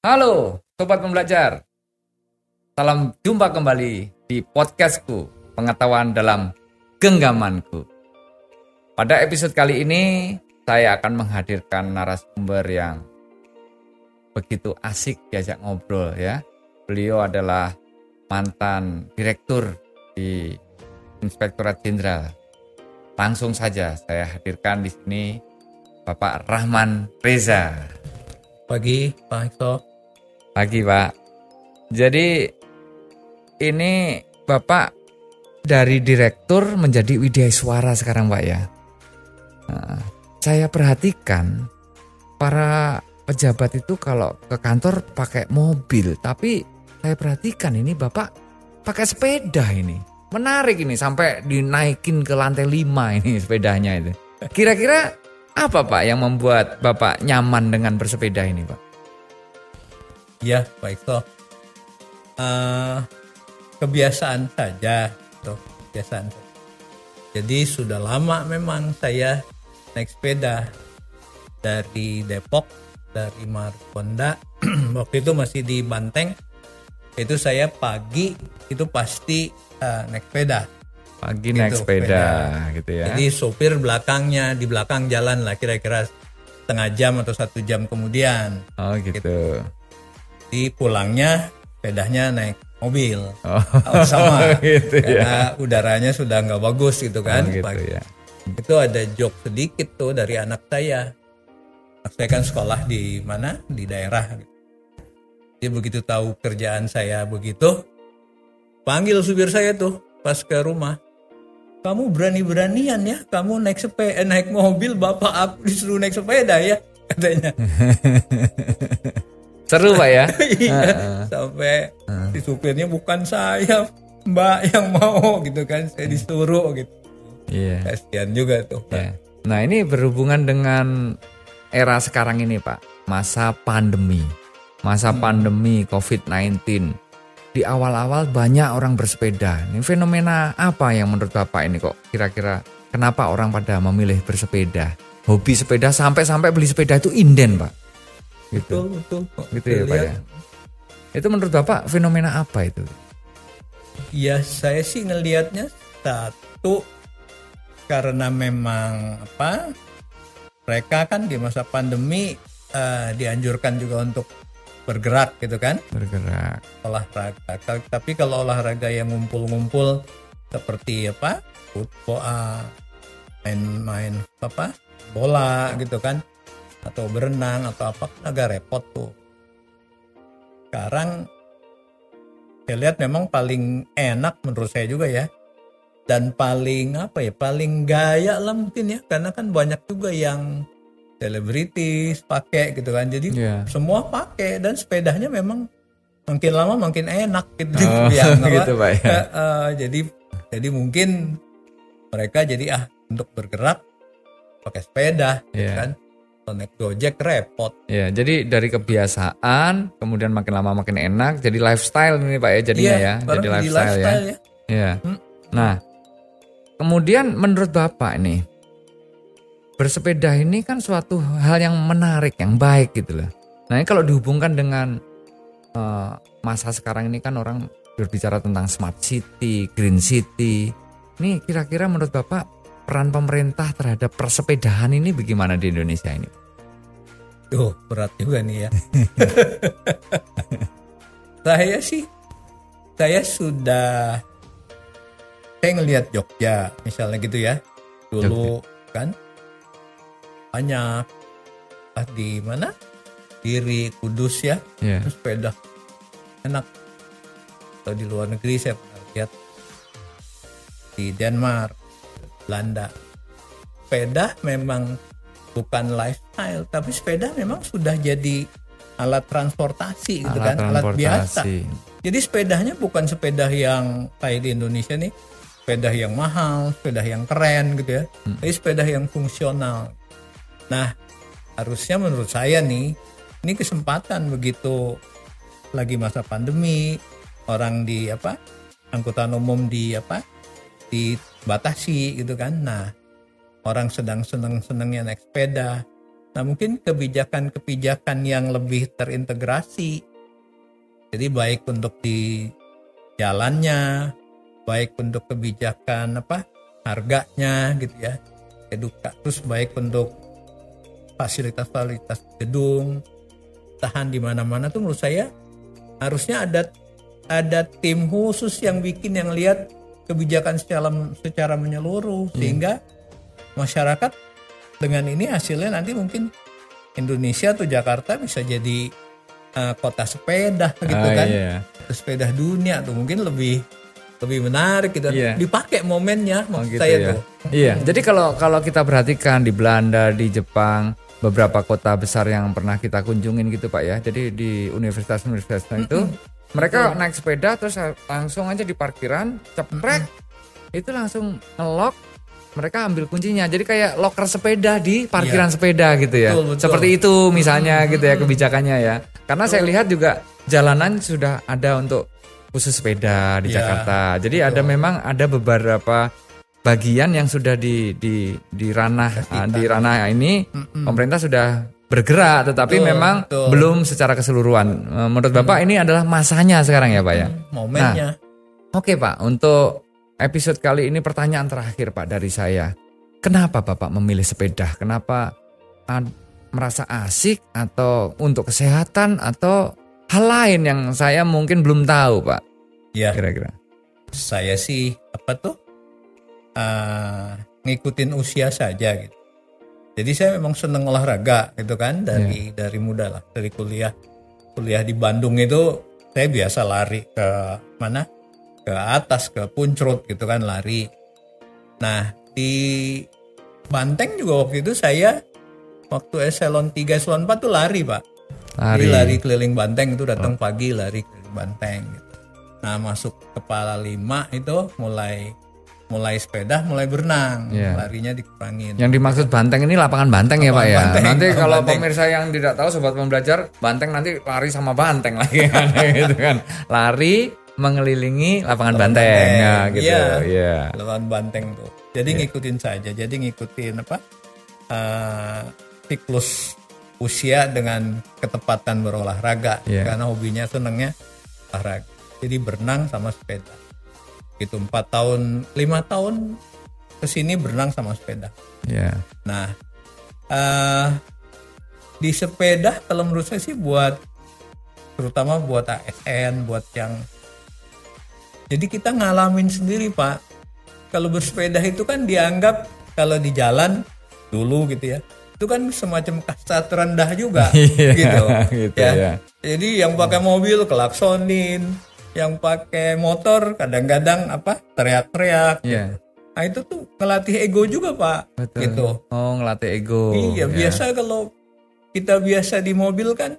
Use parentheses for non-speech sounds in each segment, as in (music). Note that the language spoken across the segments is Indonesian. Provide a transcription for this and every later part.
Halo Sobat Pembelajar. Salam jumpa kembali di podcastku Pengetahuan dalam Genggamanku. Pada episode kali ini Saya akan menghadirkan narasumber yang Begitu asik diajak ngobrol ya. Beliau adalah mantan direktur di Inspektorat Jenderal. Langsung saja saya hadirkan di sini Bapak Rahman Reza. Pagi Pak Hekto Pagi Pak. Jadi ini Bapak dari direktur menjadi Widya Suara sekarang Pak ya. Nah, saya perhatikan para pejabat itu kalau ke kantor pakai mobil, tapi saya perhatikan ini Bapak pakai sepeda ini. Menarik ini sampai dinaikin ke lantai 5 ini sepedanya itu. Kira-kira apa Pak yang membuat Bapak nyaman dengan bersepeda ini Pak? Ya, baik toh. Uh, kebiasaan saja, toh kebiasaan. Jadi sudah lama memang saya naik sepeda dari Depok, dari Markonda. (clears throat) Waktu itu masih di Banteng. Itu saya pagi itu pasti uh, naik sepeda. Pagi naik gitu, sepeda, sepeda gitu ya. Jadi sopir belakangnya di belakang jalan lah kira-kira setengah jam atau satu jam kemudian. Oh gitu. gitu di pulangnya sepedanya naik mobil. Oh, oh sama. (laughs) Gitu ya. karena ya. udaranya sudah nggak bagus gitu kan oh, gitu ya. itu ada joke sedikit tuh dari anak saya. Anak saya kan sekolah di mana? Di daerah. Dia begitu tahu kerjaan saya begitu panggil supir saya tuh pas ke rumah. Kamu berani-beranian ya? Kamu naik sepeda naik mobil bapak aku disuruh naik sepeda ya? katanya (laughs) Seru pak ya? (laughs) iya. Sampai uh. si supirnya bukan saya, mbak yang mau gitu kan, saya disuruh gitu. Iya. Yeah. Kasihan juga tuh. Yeah. Nah ini berhubungan dengan era sekarang ini pak, masa pandemi, masa hmm. pandemi COVID-19. Di awal-awal banyak orang bersepeda. Ini fenomena apa yang menurut bapak ini kok kira-kira kenapa orang pada memilih bersepeda? Hobi sepeda sampai-sampai beli sepeda itu inden pak gitu. Betul, betul. Gitu ya, Pak ya. Itu menurut Bapak fenomena apa itu? Ya, saya sih ngelihatnya satu karena memang apa? Mereka kan di masa pandemi uh, dianjurkan juga untuk bergerak gitu kan? Bergerak. Olahraga. Tapi kalau olahraga yang ngumpul-ngumpul seperti apa? Football, uh, main-main apa? Bola gitu kan? Atau berenang atau apa agak repot tuh. Sekarang saya lihat memang paling enak menurut saya juga ya dan paling apa ya paling gaya lah mungkin ya karena kan banyak juga yang selebritis pakai gitu kan jadi yeah. semua pakai dan sepedanya memang makin lama makin enak gitu (laughs) oh, ya gitu pak ya. Uh, uh, jadi jadi mungkin mereka jadi ah untuk bergerak pakai sepeda yeah. gitu iya. kan naik Gojek repot. Ya, jadi dari kebiasaan kemudian makin lama makin enak jadi lifestyle ini Pak ya jadinya iya, ya. Jadi lifestyle, lifestyle ya. ya. Ya. Hmm. Nah, kemudian menurut Bapak ini bersepeda ini kan suatu hal yang menarik, yang baik gitu loh. Nah, ini kalau dihubungkan dengan uh, masa sekarang ini kan orang berbicara tentang smart city, green city. Ini kira-kira menurut Bapak peran pemerintah terhadap persepedahan ini bagaimana di Indonesia ini? Oh berat juga nih ya. (laughs) saya sih, saya sudah, saya ngelihat Jogja misalnya gitu ya, dulu Jogja. kan banyak ah, di mana diri Kudus ya, yeah. sepeda enak. Atau di luar negeri saya pernah lihat di Denmark Belanda. Sepeda memang bukan lifestyle, tapi sepeda memang sudah jadi alat transportasi gitu alat kan, alat biasa. Jadi sepedanya bukan sepeda yang kayak di Indonesia nih, sepeda yang mahal, sepeda yang keren gitu ya, hmm. tapi sepeda yang fungsional. Nah, harusnya menurut saya nih, ini kesempatan begitu lagi masa pandemi, orang di apa, angkutan umum di apa, dibatasi gitu kan. Nah, orang sedang seneng-senengnya naik sepeda, Nah mungkin kebijakan-kebijakan yang lebih terintegrasi. Jadi baik untuk di jalannya, baik untuk kebijakan apa harganya gitu ya, edukatus baik untuk fasilitas-fasilitas gedung, tahan di mana-mana tuh menurut saya harusnya ada ada tim khusus yang bikin yang lihat kebijakan secara secara menyeluruh sehingga masyarakat dengan ini hasilnya nanti mungkin Indonesia atau Jakarta bisa jadi uh, kota sepeda gitu Ah, kan iya. sepeda dunia tuh mungkin lebih lebih menarik gitu Iya. dipakai momennya Oh, maksud gitu saya ya. tuh Iya. Jadi kalau kalau kita perhatikan di Belanda, di Jepang, beberapa kota besar yang pernah kita kunjungin gitu Pak ya. Jadi di universitas-universitas itu mereka naik sepeda terus langsung aja di parkiran, ceprek, itu langsung ngelok. Mereka ambil kuncinya. Jadi kayak loker sepeda di parkiran sepeda gitu ya. Betul, betul. Seperti itu misalnya gitu ya kebijakannya ya. Karena saya lihat juga jalanan sudah ada untuk khusus sepeda di Iya, Jakarta. Jadi ada memang ada beberapa bagian yang sudah di di di ranah ah, di ranah ini pemerintah sudah bergerak tetapi Betul, memang betul. belum secara keseluruhan. Eh, Menurut Bapak ini adalah masanya sekarang ya, Pak ya. momennya Oke, Pak. Untuk episode kali ini pertanyaan terakhir, Pak, dari saya. Kenapa Bapak memilih sepeda? Kenapa merasa asik atau untuk kesehatan atau hal lain yang saya mungkin belum tahu, Pak? ya Kira-kira. saya sih apa tuh eh, ngikutin usia saja gitu. Jadi saya memang seneng olahraga gitu kan dari dari muda lah dari kuliah kuliah di Bandung itu saya biasa lari ke mana ke atas ke puncrut gitu kan lari. Nah di Banteng juga waktu itu saya waktu eselon 3 eselon 4 tuh lari pak. Jadi Lari. lari keliling Banteng itu datang pagi lari keliling Banteng gitu. Nah, masuk kepala lima itu mulai mulai sepeda, mulai berenang, Iya. larinya dikurangin. Yang dimaksud banteng ini lapangan banteng ya Pak ya. Banteng, nanti lapangan kalau banteng. pemirsa yang tidak tahu sobat pembelajar, banteng nanti lari sama banteng lagi (laughs) kan gitu kan. Lari mengelilingi lapangan banteng, banteng, ya gitu. iya. Iya. Lawan Banteng tuh. Jadi ngikutin saja. Jadi ngikutin apa? eh, siklus usia dengan ketepatan berolahraga Iya. karena hobinya senengnya olahraga. Jadi berenang sama sepeda. Itu empat tahun, lima tahun ke sini berenang sama sepeda. Iya. Nah, eh di sepeda kalau menurut saya sih buat terutama buat ASN, buat yang jadi kita ngalamin sendiri Pak. Kalau bersepeda itu kan dianggap kalau di jalan dulu gitu ya, itu kan semacam kasta terendah juga (laughs) Iya, gitu. gitu ya. ya. Jadi yang pakai mobil kelaksonin, yang pakai motor kadang-kadang apa teriak-teriak. Iya. Nah itu tuh ngelatih ego juga Pak. Betul. Gitu. Oh, ngelatih ego. Iya, ya. biasa kalau kita biasa di mobil kan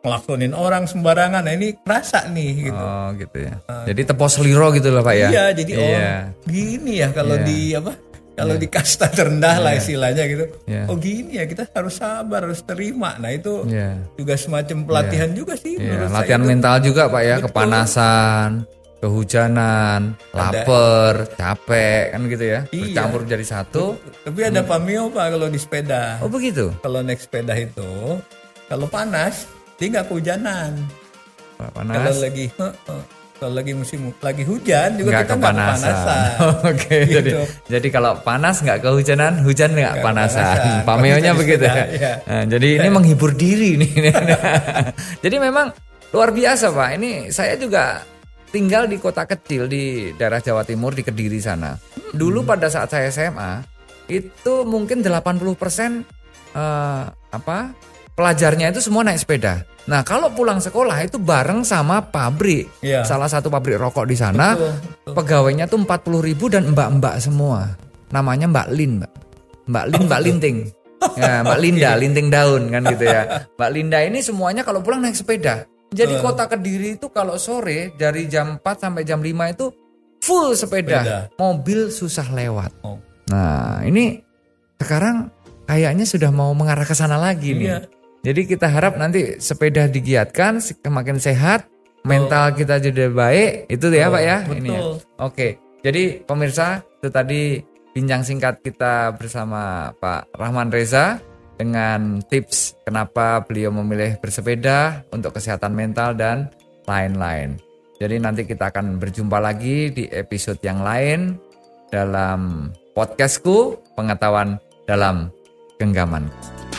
ngelaksonin orang sembarangan. Nah, ini kerasa nih gitu. Oh, gitu ya. Jadi tepos seliro gitu loh Pak ya. Iya, jadi oh Iya. gini ya kalau Iya. di apa? Kalau di kasta terendah lah istilahnya gitu. Iya. Oh gini ya, kita harus sabar, harus terima. Nah, itu Iya. juga semacam pelatihan juga sih Iya, menurut latihan saya. itu. mental juga Pak ya, Betul. kepanasan, kehujanan, lapar, capek kan gitu ya. Iya. Bercampur jadi satu. Tapi ada pameo Pak kalau di sepeda. Oh, begitu. Kalau naik sepeda itu kalau panas dia nggak kehujanan. Kalau Kalau panas lagi heeh. Kalau lagi musim lagi hujan juga nggak kita kepanasan. kepanasan. (laughs) Oke, Gitu. jadi jadi kalau panas nggak kehujanan, hujan nggak panasan. kepanasan. (laughs) Pameonya begitu ya. sepeda, iya. Nah, jadi ini menghibur diri nih. (laughs) jadi memang luar biasa Pak. Ini saya juga tinggal di kota kecil di daerah Jawa Timur di Kediri sana. Dulu pada saat saya SMA itu mungkin 80% eh, apa pelajarnya itu semua naik sepeda. Nah kalau pulang sekolah itu bareng sama pabrik, Iya. salah satu pabrik rokok di sana. Betul, betul. Pegawainya tuh 40 ribu dan mbak-mbak semua. Namanya Mbak Lin, Mbak. Mbak Lin, Mbak Linting. Ya, Mbak Linda, linting daun kan gitu ya. Mbak Linda ini semuanya kalau pulang naik sepeda. Jadi kota Kediri itu kalau sore dari jam 4 sampai jam 5 itu full sepeda. Sepeda. Mobil susah lewat. Oh. Nah, ini sekarang kayaknya sudah mau mengarah ke sana lagi nih. Iya. Jadi kita harap nanti sepeda digiatkan, semakin sehat, mental kita jadi baik, itu ya oh, Pak ya. Betul. Ini ya. Oke, jadi pemirsa itu tadi bincang singkat kita bersama Pak Rahman Reza dengan tips kenapa beliau memilih bersepeda untuk kesehatan mental dan lain-lain. Jadi nanti kita akan berjumpa lagi di episode yang lain dalam podcastku pengetahuan dalam genggamanku.